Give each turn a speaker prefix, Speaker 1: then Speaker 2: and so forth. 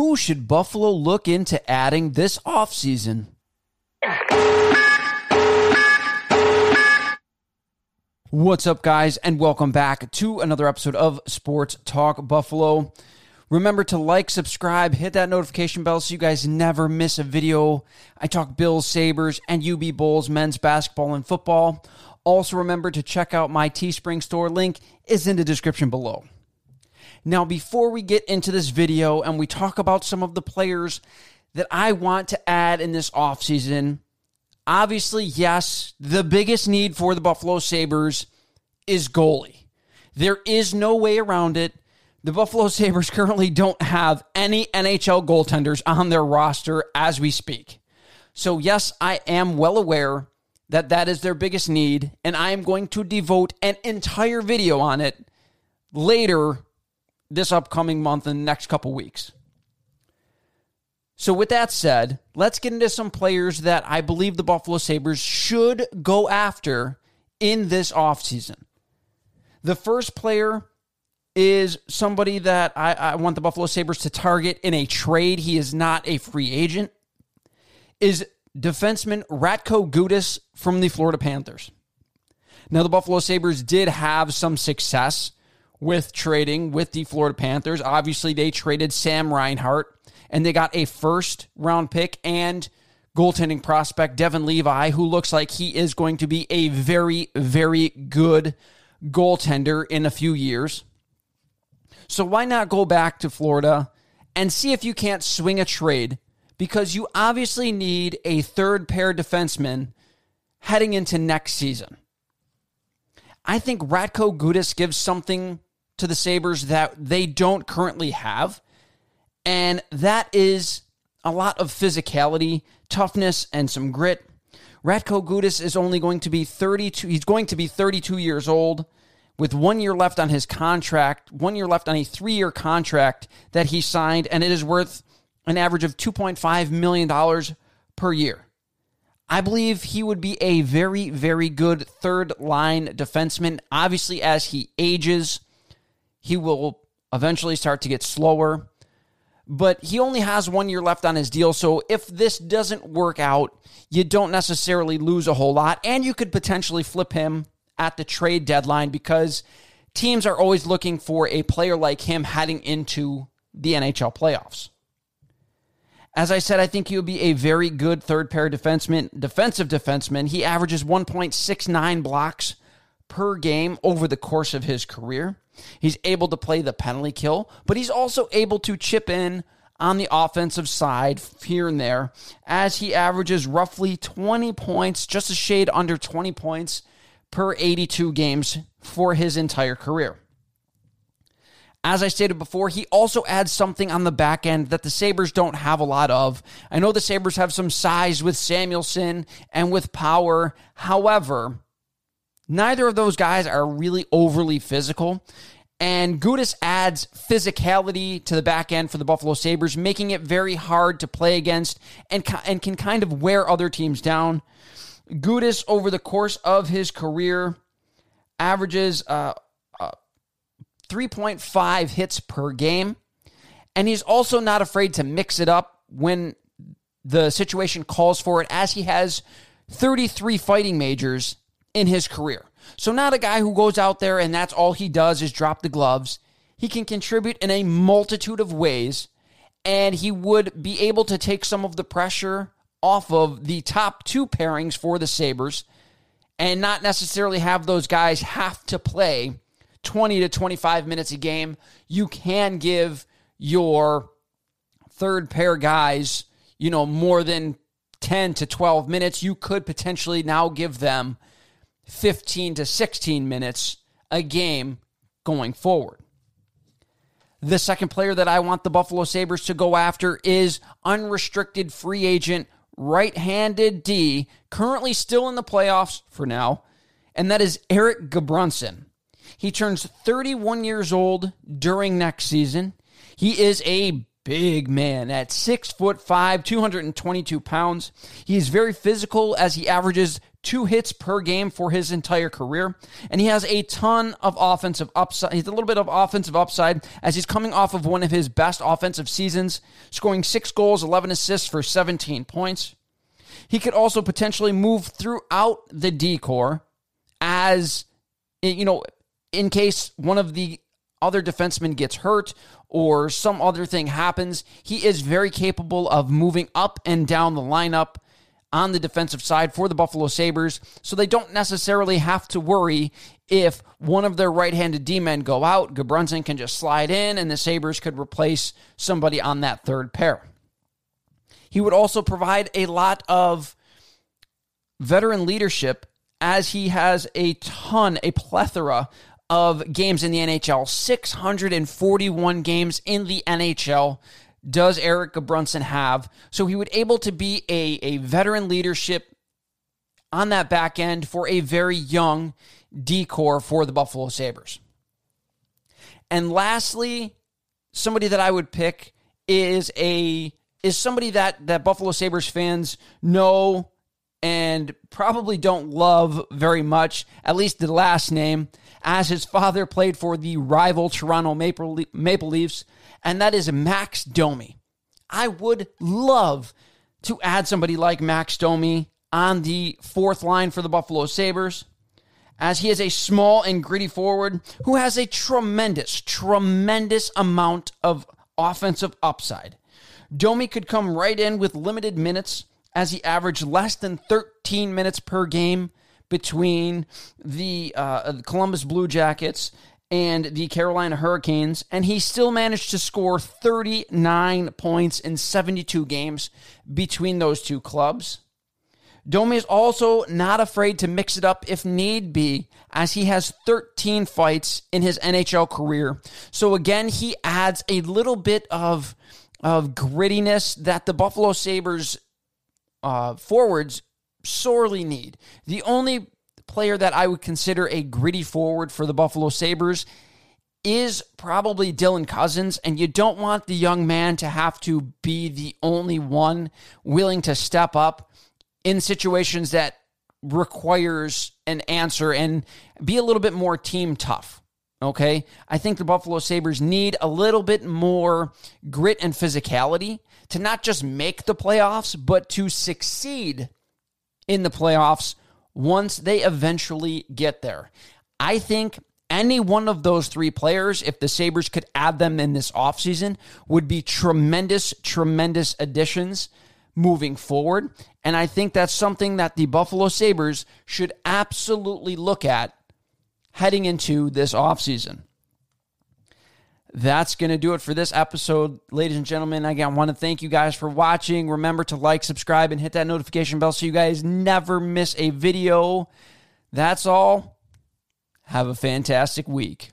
Speaker 1: Who should Buffalo look into adding this offseason? What's up, guys, and welcome back to another episode of Sports Talk Buffalo. Remember to like, subscribe, hit that notification bell so you guys never miss a video. I talk Bills, Sabres, and UB Bulls, men's basketball, and football. Also, remember to check out my Teespring store. Link is in the description below. Now, before we get into this video and we talk about some of the players that I want to add in this offseason, obviously, yes, the biggest need for the Buffalo Sabres is goalie. There is no way around it. The Buffalo Sabres currently don't have any NHL goaltenders on their roster as we speak. So, yes, I am well aware that that is their biggest need, and I am going to devote an entire video on it later this upcoming month and the next couple weeks. So, with that said, let's get into some players that I believe the Buffalo Sabres should go after in this offseason. The first player is somebody that I, I, want the Buffalo Sabres to target in a trade. He is not a free agent. Is defenseman Radko Gudas from the Florida Panthers. Now, the Buffalo Sabres did have some success with trading with the Florida Panthers. Obviously, they traded Sam Reinhart and they got a first round pick and goaltending prospect, Devon Levi, who looks like he is going to be a very, very good goaltender in a few years. So why not go back to Florida and see if you can't swing a trade? Because you obviously need a third pair defenseman heading into next season. I think Radko Gudas gives something to the Sabres that they don't currently have. And that is a lot of physicality, toughness, and some grit. Radko Gudas is only going to be 32. He's going to be 32 years old with one year left on his contract, one year left on a three year contract that he signed, and it is worth an average of $2.5 million per year. I believe he would be a very, very good third line defenseman. Obviously, as he ages, he will eventually start to get slower but he only has one year left on his deal. So if this doesn't work out, you don't necessarily lose a whole lot. And you could potentially flip him at the trade deadline because teams are always looking for a player like him heading into the NHL playoffs. As I said, I think he'll be a very good third pair defenseman, defensive defenseman. He averages 1.69 blocks per game over the course of his career. He's able to play the penalty kill, but he's also able to chip in on the offensive side here and there as he averages roughly 20 points, just a shade under 20 points per 82 games for his entire career. As I stated before, he also adds something on the back end that the Sabres don't have a lot of. I know the Sabres have some size with Samuelsson and with power. However, Neither of those guys are really overly physical. And Gudas adds physicality to the back end for the Buffalo Sabres, making it very hard to play against and, and can kind of wear other teams down. Gudas, over the course of his career, averages uh, uh, 3.5 hits per game. And he's also not afraid to mix it up when the situation calls for it, as he has 33 fighting majors in his career. So, not a guy who goes out there and that's all he does is drop the gloves. He can contribute in a multitude of ways, and he would be able to take some of the pressure off of the top two pairings for the Sabres and not necessarily have those guys have to play 20 to 25 minutes a game. You can give your third pair guys, you know, more than 10 to 12 minutes. You could potentially now give them 15 to 16 minutes a game going forward. The second player that I want the Buffalo Sabres to go after is unrestricted free agent right handed D, currently still in the playoffs for now, and that is Erik Gudbranson. He turns 31 years old during next season. He is a big man at six foot five, 222 pounds. He is very physical as he averages two hits per game for his entire career. And he has a ton of offensive upside. He's a little bit of offensive upside as he's coming off of one of his best offensive seasons, scoring six goals, 11 assists for 17 points. He could also potentially move throughout the D corps as, you know, in case one of the other defenseman gets hurt or some other thing happens, he is very capable of moving up and down the lineup on the defensive side for the Buffalo Sabres. So they don't necessarily have to worry if one of their right handed D men go out. Gudbranson can just slide in and the Sabres could replace somebody on that third pair. He would also provide a lot of veteran leadership as he has a ton, a plethora of games in the NHL, 641 games in the NHL does Erik Gudbranson have. So he would able to be a, a veteran leadership on that back end for a very young D corps for the Buffalo Sabres. And lastly, somebody that I would pick is a is somebody that that Buffalo Sabres fans know and probably don't love very much, at least the last name, as his father played for the rival Toronto Maple, Le- Maple Leafs, and that is Max Domi. I would love to add somebody like Max Domi on the fourth line for the Buffalo Sabres, as he is a small and gritty forward who has a tremendous, tremendous amount of offensive upside. Domi could come right in with limited minutes as he averaged less than 13 minutes per game between the uh, Columbus Blue Jackets and the Carolina Hurricanes, and he still managed to score 39 points in 72 games between those two clubs. Domi is also not afraid to mix it up if need be, as he has 13 fights in his NHL career. So again, he adds a little bit of, of grittiness that the Buffalo Sabres uh, forwards sorely need. The only player that I would consider a gritty forward for the Buffalo Sabres is probably Dylan Cozens, and you don't want the young man to have to be the only one willing to step up in situations that requires an answer and be a little bit more team tough. Okay. I think the Buffalo Sabres need a little bit more grit and physicality to not just make the playoffs, but to succeed in the playoffs once they eventually get there. I think any one of those three players, if the Sabres could add them in this offseason, would be tremendous, tremendous additions moving forward. And I think that's something that the Buffalo Sabres should absolutely look at heading into this offseason. That's going to do it for this episode, ladies and gentlemen. Again, I want to thank you guys for watching. Remember to like, subscribe, and hit that notification bell so you guys never miss a video. That's all. Have a fantastic week.